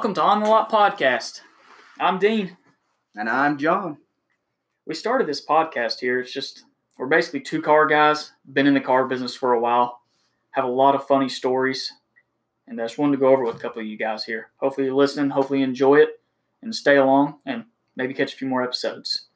Welcome to On the Lot Podcast. I'm Dean. And I'm John. We started this podcast here. It's just, we're basically two car guys, been in the car business for a while, have a lot of funny stories, and I just wanted to go over with a couple of you guys here. Hopefully, you're listening, hopefully, you enjoy it, and stay along, and maybe catch a few more episodes.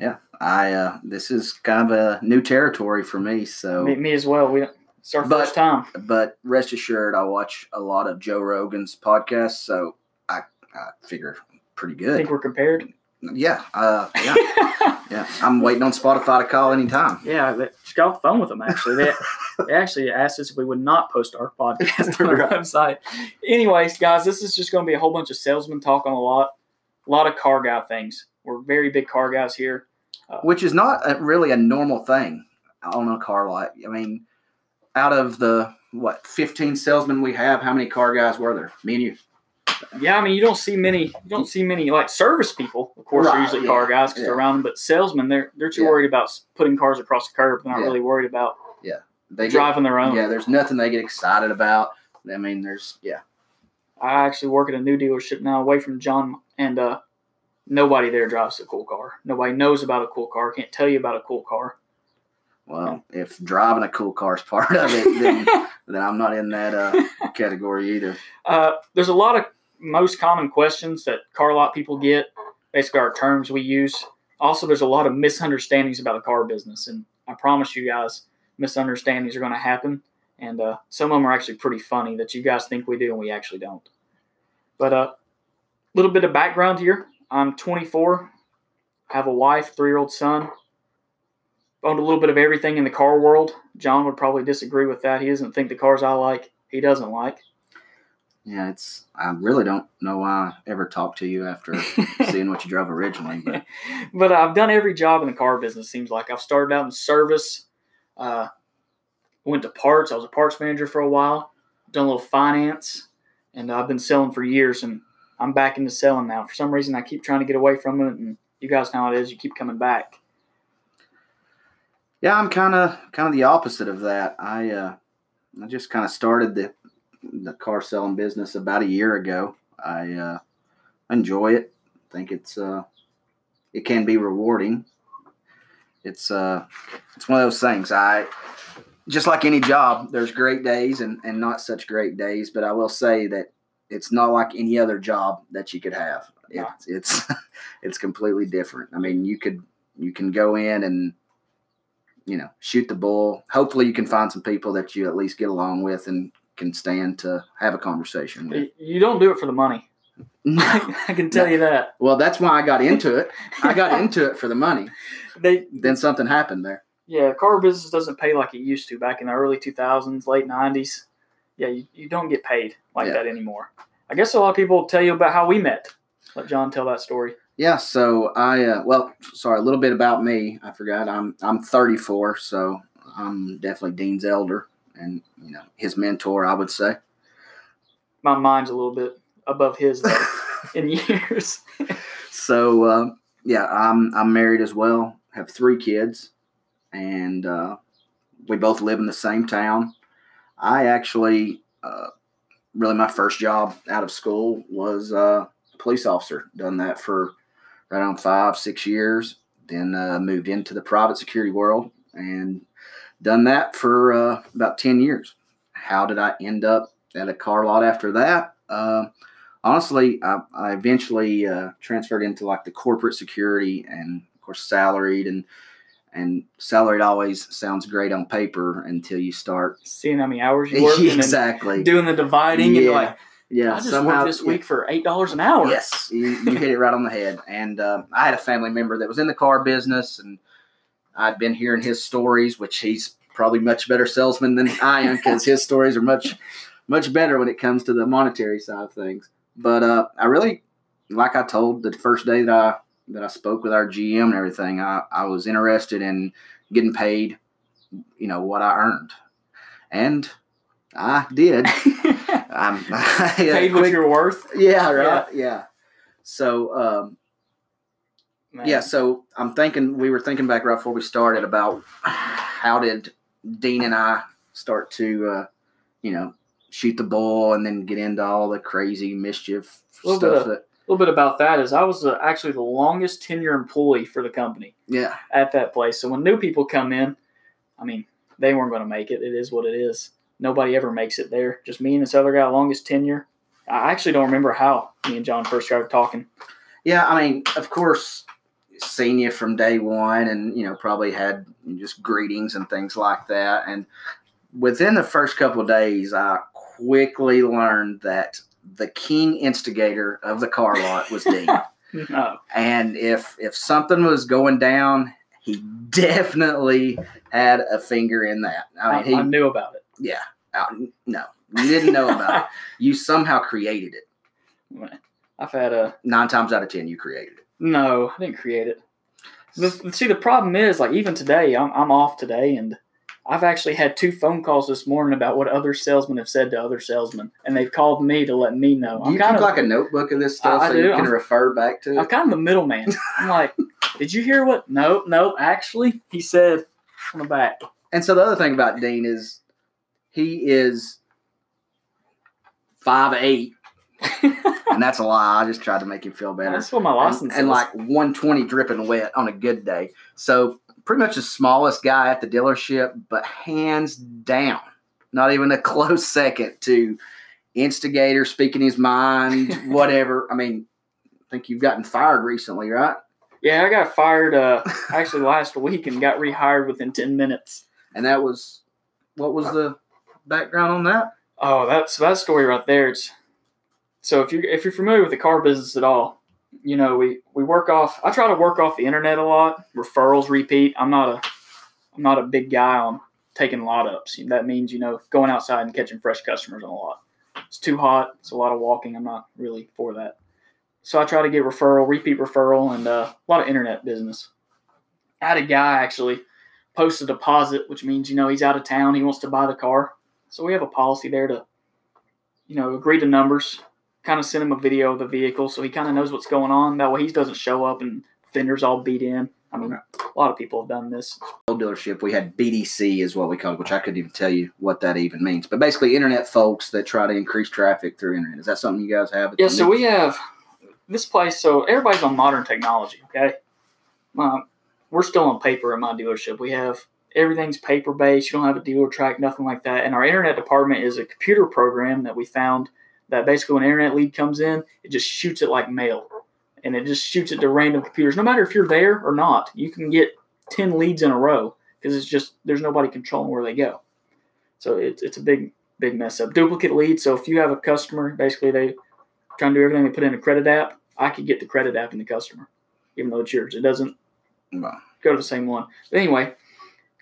Yeah, I uh, this is kind of a new territory for me. So Me, me as well. We It's our But- first time. but rest assured, I watch a lot of Joe Rogan's podcasts, so I, I figure pretty good. I think we're compared. Yeah, uh, yeah, yeah. I'm waiting on Spotify to call anytime. Yeah, they just got off the phone with them actually. They, they actually asked us if we would not post our podcast on our website. Anyways, guys, this is just going to be a whole bunch of salesman talk on a lot, a lot of car guy things. We're very big car guys here. which is not a, really a normal thing on a car lot. I mean, out of the what 15 salesmen we have, how many car guys were there? Me and you. Yeah, I mean, you don't see many. You don't see many like service people. Of course, they're usually yeah, car guys because yeah. they're around them. But salesmen, they're they're too Yeah. worried about putting cars across the curb. They're not really worried about yeah They get, driving their own. yeah. There's nothing they get excited about. I mean, there's yeah. I actually work at a new dealership now, away from John, and uh, nobody there drives a cool car. Nobody knows about a cool car. Can't tell you about a cool car. Well, if driving a cool car is part of it, then, then I'm not in that uh, category either. Uh, there's a lot of most common questions that car lot people get, basically our terms we use. Also, there's a lot of misunderstandings about the car business, and I promise you guys, misunderstandings are going to happen, and uh, some of them are actually pretty funny that you guys think we do and we actually don't. But a uh, little bit of background here: I'm 24, I have a wife, three-year-old son. Owned a little bit of everything in the car world. John would probably disagree with that. He doesn't think the cars I like, he doesn't like. Yeah, it's. I really don't know why I ever talked to you after seeing what you drove originally, but but I've done every job in the car business. Seems like I've started out in service, uh, went to parts. I was a parts manager for a while. Done a little finance, and I've been selling for years. And I'm back into selling now. For some reason, I keep trying to get away from it. And you guys know how it is. You keep coming back. Yeah, I'm kind of kind of the opposite of that. I uh, I just kind of started the the car selling business about a year ago. I uh, enjoy it. I think it's uh, it can be rewarding. It's uh, it's one of those things. I just like any job. There's great days and and not such great days. But I will say that it's not like any other job that you could have. Yeah. It's it's it's completely different. I mean, you could you can go in and you know, shoot the bull. Hopefully, you can find some people that you at least get along with and can stand to have a conversation with. You don't do it for the money. I can tell you that. well, that's why I got into it. I got into it for the money. They Then something happened there. Yeah, car business doesn't pay like it used to back in the early 2000s, late 90s. Yeah, you, you don't get paid like Yeah. that anymore. I guess a lot of people will tell you about how we met. Let John tell that story. Yeah. So I, uh, well, sorry, a little bit about me. I forgot. I'm I'm 34, so I'm definitely Dean's elder, and you know his mentor, I would say. My mind's a little bit above his though in years. So uh, yeah, I'm I'm married as well. Have three kids, and uh, we both live in the same town. I actually, uh, really, my first job out of school was uh, a police officer. Done that for right on five six years. Then uh, moved into the private security world and done that for uh, about ten years. How did I end up at a car lot after that? Uh, honestly, I, I eventually uh, transferred into like the corporate security and of course salaried and and salaried always sounds great on paper until you start Seeing how many hours you work exactly doing the dividing and you're like, yeah I just somehow worked this yeah. week for eight dollars an hour. Yes, you, you hit it right on the head. And um, I had a family member that was in the car business, and I'd been hearing his stories, which he's probably much better salesman than I am because his stories are much, much better when it comes to the monetary side of things. But uh, I really, like I told the first day that I that I spoke with our GM and everything, I, I was interested in getting paid, you know, what I earned, and I did. I'm I, Paid what you're worth. yeah, right. Yeah. So, um, yeah, so I'm thinking we were thinking back right before we started about how did Dean and I start to, uh, you know, shoot the bull and then get into all the crazy mischief stuff. of- that, A little bit about that is I was uh, actually the longest tenure employee for the company yeah, at that place. So when new people come in, I mean, they weren't going to make it. It is what it is. Nobody ever makes it there. Just me and this other guy, longest tenure. I actually don't remember how me and John first started talking. yeah. I mean, of course, seen you from day one, and you know probably had just greetings and things like that. And within the first couple of days, I quickly learned that the king instigator of the car lot was Dean. No. Oh. and if if something was going down, he definitely had a finger in that. I I, he I knew about it. Yeah, uh, no, you didn't know about it. You somehow created it. I've had a Nine times out of ten, you created it. no. I didn't create it. The, see, the problem is, like, even today, I'm, I'm off today, and I've actually had two phone calls this morning about what other salesmen have said to other salesmen, and they've called me to let me know. Do I'm you kind keep of like a notebook of this stuff I- so you can I'm- refer back to I'm kind of the middleman. I'm like, did you hear what? No, no. Actually, he said on the back. And so the other thing about Dean is he is five eight, and that's a lie. I just tried to make him feel better. That's what my and, license and is. like 120 dripping wet on a good day. So pretty much the smallest guy at the dealership, but hands down, not even a close second to instigator speaking his mind, whatever. I mean, I think you've gotten fired recently, right? yeah, I got fired uh, actually last week and got rehired within ten minutes. And that was what was the background on that? Oh, that's that story right there. It's so if you if you're familiar with the car business at all, you know we we work off. I try to work off the internet a lot, referrals, repeat. I'm not a I'm not a big guy on taking lot ups. That means you know going outside and catching fresh customers on a lot. It's too hot. It's a lot of walking. I'm not really for that. So I try to get referral, repeat referral, and uh, a lot of internet business. I had a guy actually post a deposit, which means you know he's out of town. He wants to buy the car. So we have a policy there to, you know, agree to numbers, kind of send him a video of the vehicle so he kind of knows what's going on. That way he doesn't show up and fenders all beat in. I mean, a lot of people have done this. Old dealership, we had BDC is what we called it, which I couldn't even tell you what that even means. But basically, internet folks that try to increase traffic through internet. Is that something you guys have? Yeah, so we have this place. So everybody's on modern technology. Okay, um, we're still on paper at my dealership. We have everything's paper based. You don't have a dealer track, nothing like that. And our internet department is a computer program that we found that basically when an internet lead comes in, it just shoots it like mail, and it just shoots it to random computers. No matter if you're there or not, you can get ten leads in a row because it's just there's nobody controlling where they go. So it's it's a big big mess up. Duplicate leads. So if you have a customer, basically they trying to do everything. They put in a credit app. I could get the credit app in the customer, even though it's yours. It doesn't go to the same one. But anyway,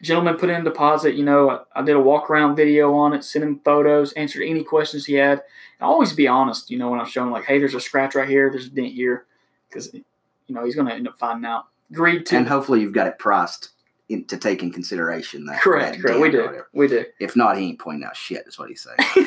gentleman put in a deposit. You know, I, I did a walk around video on it, sent him photos, answered any questions he had. And always be honest. You know, when I'm showing like, hey, there's a scratch right here, there's a dent here, because you know he's going to end up finding out. Agreed to. and hopefully you've got it priced in, to take in consideration that. correct, that correct. We do. whatever. We do. If not, he ain't pointing out shit. Is what he's saying.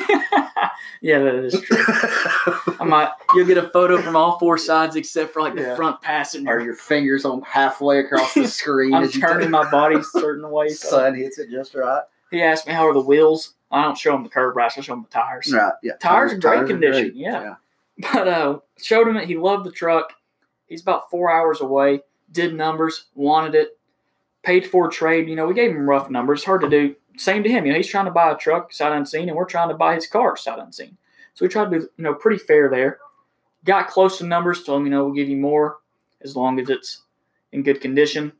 yeah, that is true. I might. You'll get a photo from all four sides except for like the Yeah. front Are passenger. your fingers on halfway across the screen? I'm turning my body certain way. So. sun hits it just right. He asked me how are the wheels. I don't show him the curb rash. I show him the tires. Right. Yeah. Tires in great are condition, yeah. But uh, showed him it. He loved the truck. He's about four hours away. Did numbers. Wanted it. Paid for trade. You know, we gave him rough numbers. Hard to do. Same to him. You know, he's trying to buy a truck sight unseen, and we're trying to buy his car sight unseen. So we tried to be, you know, pretty fair there. Got close to numbers. Told him, you know, we'll give you more as long as it's in good condition.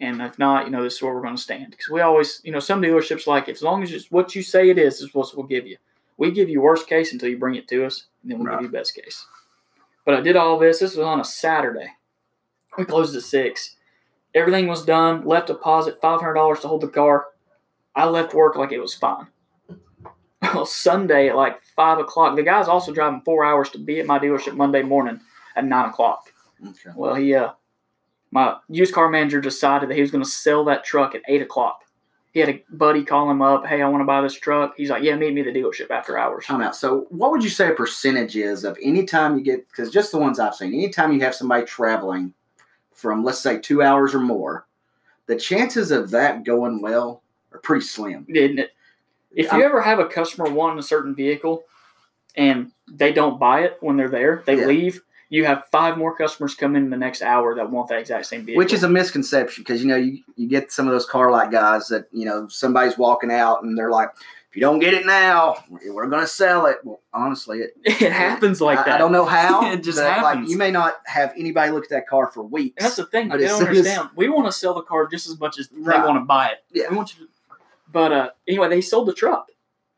And if not, you know, this is where we're going to stand. Because we always, you know, some dealerships like as long as it's what you say it is, is what we'll give you. We give you worst case until you bring it to us, and then we'll Right. give you best case. But I did all this. This was on a Saturday. We closed at six. Everything was done. Left deposit five hundred dollars to hold the car. I left work like it was fine. Well, Sunday at like five o'clock. The guy's also driving four hours to be at my dealership Monday morning at nine o'clock. Okay. Well, he uh, my used car manager decided that he was going to sell that truck at eight o'clock. He had a buddy call him up. Hey, I want to buy this truck. He's like, Yeah, meet me at the dealership after hours. Time out. So, what would you say a percentage is of any time you get? Because just the ones I've seen, anytime you have somebody traveling from, let's say, two hours or more, the chances of that going well are pretty slim. Didn't it? If I'm- you ever have a customer wanting a certain vehicle and they don't buy it when they're there, they Yeah. leave. You have five more customers come in the next hour that want that exact same vehicle. which is a misconception because you know you, you get some of those car lot guys that you know somebody's walking out and they're like if you don't get it now we're going to sell it well honestly it, it happens like I, that. I don't know how It just but, like happens. you may not have anybody look at that car for weeks And that's the thing. They don't soon as- understand. we want to sell the car just as much as Right. they want to buy it. Yeah. We want you to, but uh, anyway, they sold the truck.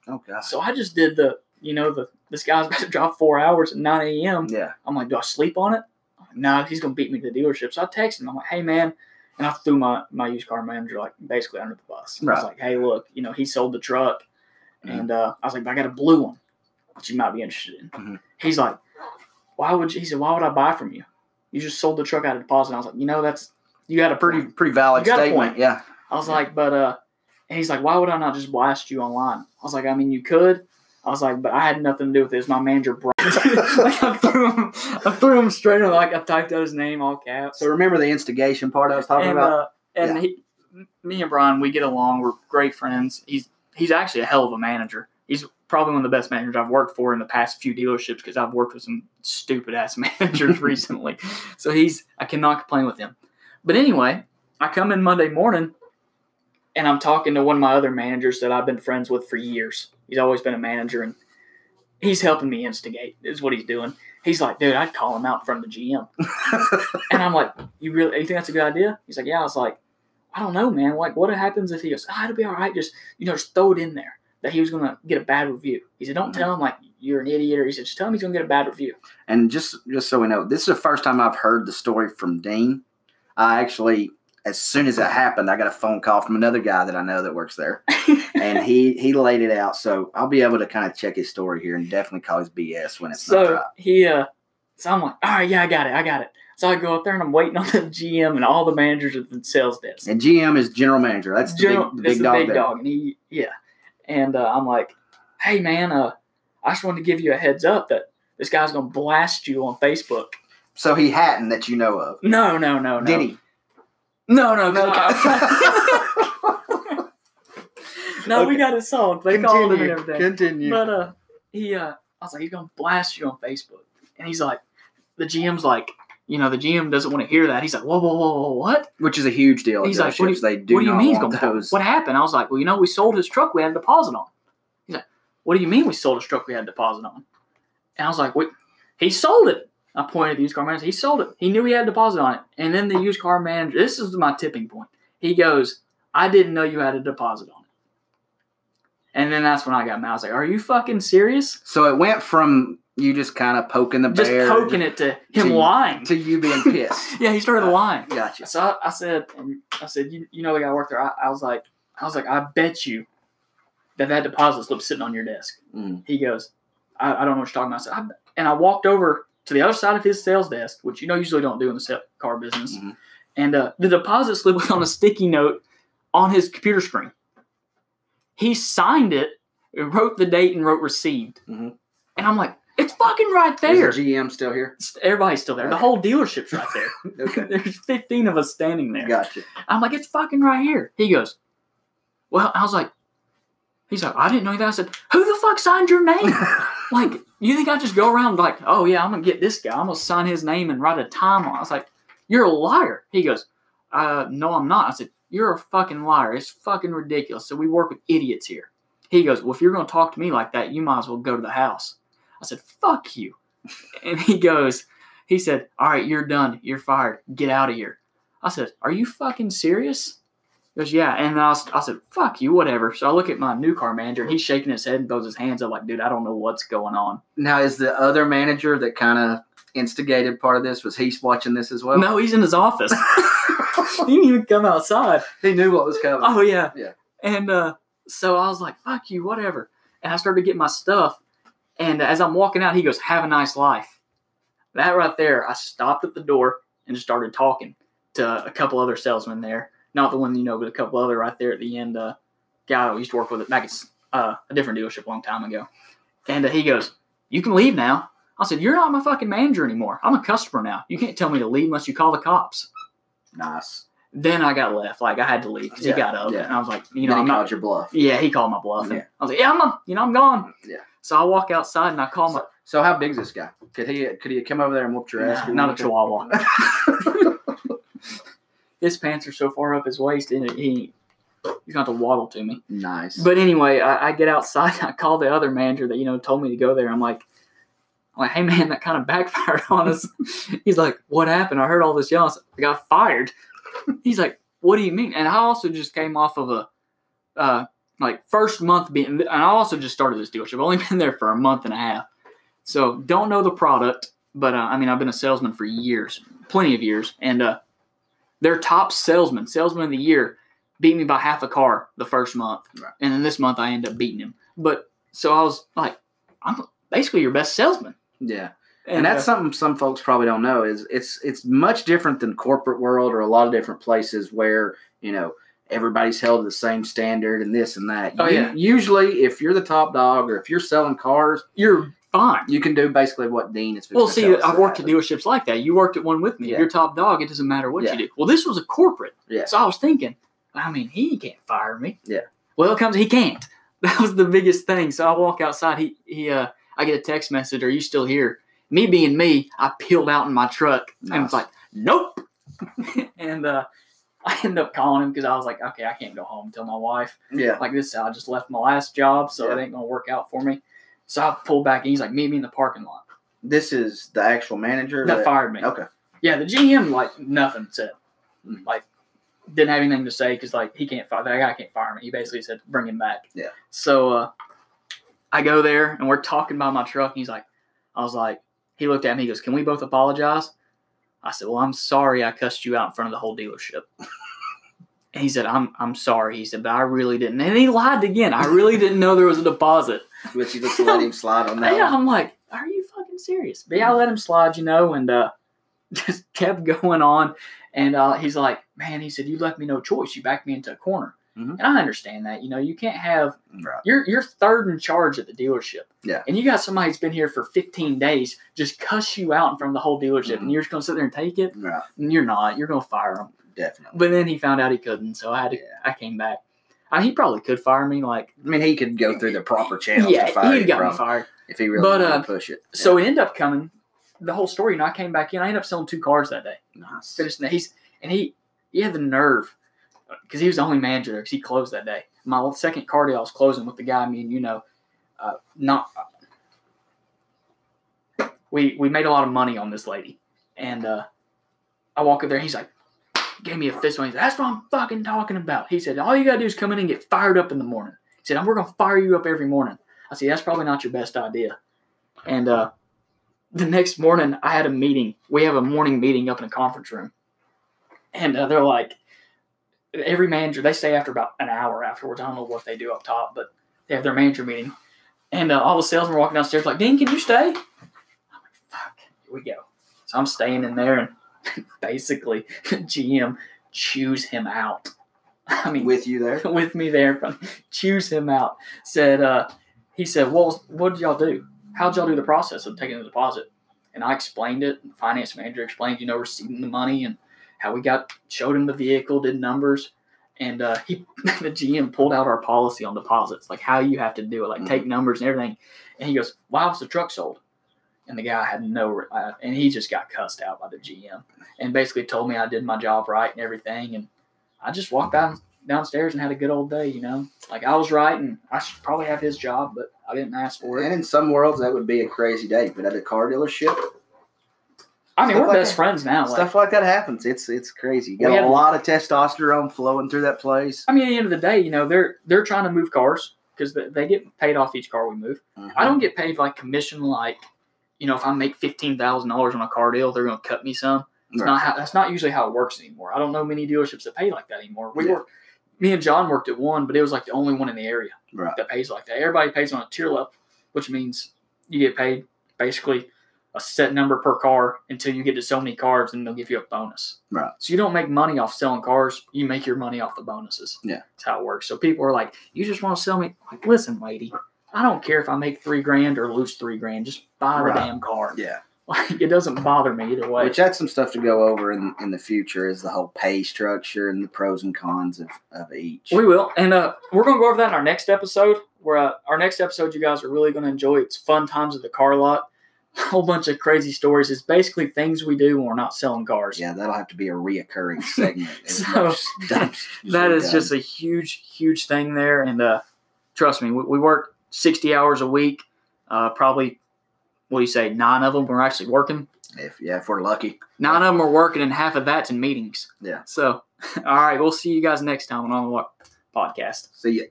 oh gosh So I just did the, you know, the this guy's about to drive four hours at 9 a.m. yeah I'm like, do I sleep on it? Like, no, he's gonna beat me to the dealership. So I texted him. I'm like, hey man, and I threw my my used car manager like basically under the bus. Right. I was like, hey, look, you know, he sold the truck, Mhm. and uh, I was like, but I got a blue one, which you might be interested in. Mhm. He's like, why would you? He said, why would I buy from you? You just sold the truck out of deposit. And I was like, you know, that's you got a pretty pretty. valid You got a statement yeah I was like, but uh, and he's like, why would I not just blast you online? I was like, I mean, you could. I was like, but I had nothing to do with this. My manager, Brian. like I threw him, I threw him straight on. Like I typed out his name all caps. so remember the instigation part i was talking and about uh, and Yeah. he, me and Brian, we get along. We're great friends. He's he's actually a hell of a manager. He's probably one of the best managers I've worked for in the past few dealerships because I've worked with some stupid ass managers recently. So he's I cannot complain with him. But anyway, I come in Monday morning and I'm talking to one of my other managers that I've been friends with for years. He's always been a manager and he's helping me instigate, is what he's doing. He's like, dude, I'd call him out from the GM. and I'm like, you really you think that's a good idea? He's like, Yeah. I was like, I don't know, man. Like, what happens if he goes, ah, it'll be all right. Just, you know, just throw it in there that he was going to get a bad review. He said, don't Mhm. tell him like you're an idiot or he said, just tell him he's going to get a bad review. And just just so we know, this is the first time I've heard the story from Dean. I actually, as soon as it happened, I got a phone call from another guy that I know that works there, and he he laid it out. So I'll be able to kind of check his story here and definitely call his BS when it's not so right. he, uh, so I'm like, all right, yeah, I got it. I got it. So I go up there and I'm waiting on the GM and all the managers at the sales desk. And GM is general manager. That's the General, big, the big is the dog big there. dog, and he, yeah, and uh, I'm like, hey man, uh, I just wanted to give you a heads up that this guy's gonna blast you on Facebook. So he hadn't that you know of. No, no, no, no. Did he? No, no, No, no. no, we got it solved. They called him and Continue. everything. Continue. But uh, he, uh, I was like, he's gonna blast you on Facebook, and he's like, the GM's like, you know, the GM doesn't want to hear that. He's like, whoa, whoa, whoa, whoa, what? Which is a huge deal. He's like, what do you- they do what do you mean he's want gonna those. What happened? I was like, well, you know, we sold his truck. We had a deposit on. He's like, what do you mean we sold his truck? We had a deposit on. And I was like, wait, he sold it. I pointed at the used car manager. He sold it. He knew he had a deposit on it. And then the used car manager, this is my tipping point. He goes, I didn't know you had a deposit on it. And then that's when I got mad. I was like, are you fucking serious? So it went from you just kind of poking the Just bear poking it to him to- lying. to you being pissed. yeah, he started lying. gotcha. So I, I said, I said, you, you know the guy I worked there. I, I was like, I was like, I bet you that that deposit slip's sitting on your desk. Mm. He goes, I, I don't know what you're talking about. I said, I, and I walked over to the other side of his sales desk, which you know usually don't do in the sale, car business. Mhm. And uh, the deposit slip was on a sticky note on his computer screen. He signed it, wrote the date, and wrote received. Mhm. And I'm like, it's fucking right there. Is the GM still here? Everybody's still there. The whole dealership's right there. Okay. There's 15 of us standing there. Gotcha. I'm like, it's fucking right here. He goes, well, I was like, he's like, I didn't know that. I said, who the fuck signed your name? like, you think I just go around like, oh yeah, I'm gonna get this guy. I'm gonna sign his name and write a time on. I was like, you're a liar. He goes, uh, no, I'm not. I said, you're a fucking liar. It's fucking ridiculous. So we work with idiots here. He goes, well, if you're gonna talk to me like that, you might as well go to the house. I said, fuck you. And he goes, he said, all right, you're done. You're fired. Get out of here. I said, are you fucking serious? He goes, yeah. And I, was, I said, fuck you, whatever. So I look at my new car manager and he's shaking his head and throws his hands up like, dude, I don't know what's going on. Now, is the other manager that kind of instigated part of this was he watching this as well? no, he's in his office. he didn't even come outside. he knew what was coming. Oh, yeah. Yeah. And uh, so I was like, fuck you, whatever. And I started getting my stuff. And as I'm walking out, he goes, have a nice life. That right there, I stopped at the door and just started talking to a couple other salesmen there. Not the one you know, but a couple other right there at the end. Uh, guy I used to work with it back at uh, a different dealership a long time ago. And uh, he goes, You can leave now. I said, You're not my fucking manager anymore. I'm a customer now. You can't tell me to leave unless you call the cops. Nice. Then I got left. Like I had to leave because Yeah, he got up, yeah. and I was like, you know, I'm he not. your bluff. Yeah, he called my bluff. And Yeah. I was like, yeah, I'm, a, you know, I'm gone. Yeah. So I walk outside and I call my So, so how big's this guy? Could he could he come over there and whoop your ass? Nah, not a chihuahua. His pants are so far up his waist, and he he's going to to waddle to me. Nice. But anyway, I, I get outside. I call the other manager that you know told me to go there. I'm like, I'm like, hey man, that kind of backfired on us. He's like, what happened? I heard all this yelling. I I got fired. He's like, what do you mean? And I also just came off of a uh, like first month being, and I also just started this dealership. I've only been there for a month and a half, so don't know the product. But uh, I mean, I've been a salesman for years, plenty of years, and uh, their top salesman, salesman of the year, beat me by half a car the first month, Right. and then this month I end up beating him. But so I was like, I'm basically your best salesman, yeah. And that's uh, something some folks probably don't know is it's it's much different than corporate world or a lot of different places where you know everybody's held to the same standard and this and that. Oh, You- yeah. Usually, if you're the top dog or if you're selling cars, you're fine. you can do basically what Dean is. Well, see, I've worked at dealerships like that. You worked at one with me. Yeah. You're top dog, it doesn't matter what Yeah. you do. Well, this was a corporate. Yeah. So I was thinking, I mean, he can't fire me. Yeah. Well, it comes, he can't. That was the biggest thing. So I walk outside. He, he, uh, I get a text message. Are you still here? Me being me, I peeled out in my truck and Nice. was like, nope. and uh, I ended up calling him because I was like, okay, I can't go home until my wife Yeah. like this. I just left my last job, so Yeah. it ain't gonna work out for me. So I pulled back, and he's like, meet me in the parking lot. This is the actual manager That fired me. Okay. Yeah, the GM like nothing said, Mhm. like didn't have anything to say because like he can't fire that guy can't fire me. He basically said bring him back. Yeah. So uh, I go there and we're talking about my truck. And he's like, I was like, he looked at me. He goes, "Can we both apologize?" I said, "Well, I'm sorry I cussed you out in front of the whole dealership." and he said, "I'm I'm sorry." He said, "But I really didn't." And he lied again. I really didn't know there was a deposit. But you just let him slide on that. Yeah. I'm like, are you fucking serious? But yeah, I let him slide, you know, and uh, just kept going on. And uh, he's like, man, he said, you left me no choice. You backed me into a corner. Mhm. And I understand that. You know, you can't have Right. you're you're third in charge at the dealership. Yeah. And you got somebody who's been here for 15 days just cuss you out in front of the whole dealership, Mhm. and you're just gonna sit there and take it. Right. And you're not. You're gonna fire him. Definitely. But then he found out he couldn't, so I had to. Yeah. I came back. I, he probably could fire me. Like, I mean, he could go through the proper channels yeah, to fire he'd you got me fired. if he really But, uh, push it. So it ended up coming. The whole story, you know, I came back in. I ended up selling two cars that day. nice. Finished. And he's and he he had the nerve because he was the only manager there because he closed that day. My second car deal, I was closing with the guy. I mean, you know, uh, not we we made a lot of money on this lady, and uh, I walk up there. He's like, gave me a fist bump. He said, "That's what I'm fucking talking about." He said, "All you gotta do is come in and get fired up in the morning." He said, "We're gonna fire you up every morning." I said, "That's probably not your best idea." And uh, the next morning, I had a meeting. We have a morning meeting up in a conference room, and uh, they're like, every manager they stay after about an hour afterwards. I don't know what they do up top, but they have their manager meeting, and uh, all the salesmen are walking downstairs like, "Dean, can you stay?" I'm like, "Fuck, here we go." So I'm staying in there, and basically, GM chews him out. I mean, with you there. with me there, chews him out. Said, uh, he said, "Well, what did y'all do? How'd y'all do the process of taking the deposit?" And I explained it. The finance manager explained, you know, receiving the money and how we got showed him the vehicle, did numbers, and uh, he the GM pulled out our policy on deposits, like how you have to do it, like take numbers and everything. And he goes, "Why was the truck sold?" And the guy had no, uh, and he just got cussed out by the GM, and basically told me I did my job right and everything, and I just walked down downstairs and had a good old day, you know. Like I was right, and I should probably have his job, but I didn't ask for it. And in some worlds, that would be a crazy day. But at a car dealership, I mean, we're like best that. friends now. Stuff like that happens. It's it's crazy. You got a had- lot of testosterone flowing through that place. I mean, at the end of the day, you know, they're they're trying to move cars because they, they get paid off each car we move. I mm-hmm. don't get paid like commission, like you know, if I make fifteen thousand dollars on a car deal, they're going to cut me some. It's Right. not how, that's not usually how it works anymore. I don't know many dealerships that pay like that anymore. We Yeah. work. Me and John worked at one, but it was like the only one in the area. Right. that pays like that. Everybody pays on a tier level, which means you get paid basically a set number per car until you get to so many cars, and they'll give you a bonus. Right. So you don't make money off selling cars; you make your money off the bonuses. Yeah. that's how it works. So people are like, "You just want to sell me?" Like, listen, lady, I don't care if I make three grand or lose three grand. Just buy Right. the damn car. Yeah. Like it doesn't bother me either way. Which that's some stuff to go over in, in the future is the whole pay structure and the pros and cons of, of each. We will, and uh, we're gonna go over that in our next episode. Where uh, our next episode, you guys are really gonna enjoy. It's fun times at the car lot. A whole bunch of crazy stories. It's basically things we do when we're not selling cars. yeah, that'll have to be a reoccurring segment. So, much stuff as that is done. just a huge, huge thing there. And uh, trust me, we, we work sixty hours a week. Uh, probably, what do you say? Nine of them we're actually working. if yeah, if we're lucky. Nine of them are working, and half of that's in meetings. Yeah. So, all right, we'll see you guys next time on On the Lot podcast. See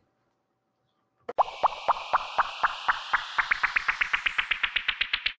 ya.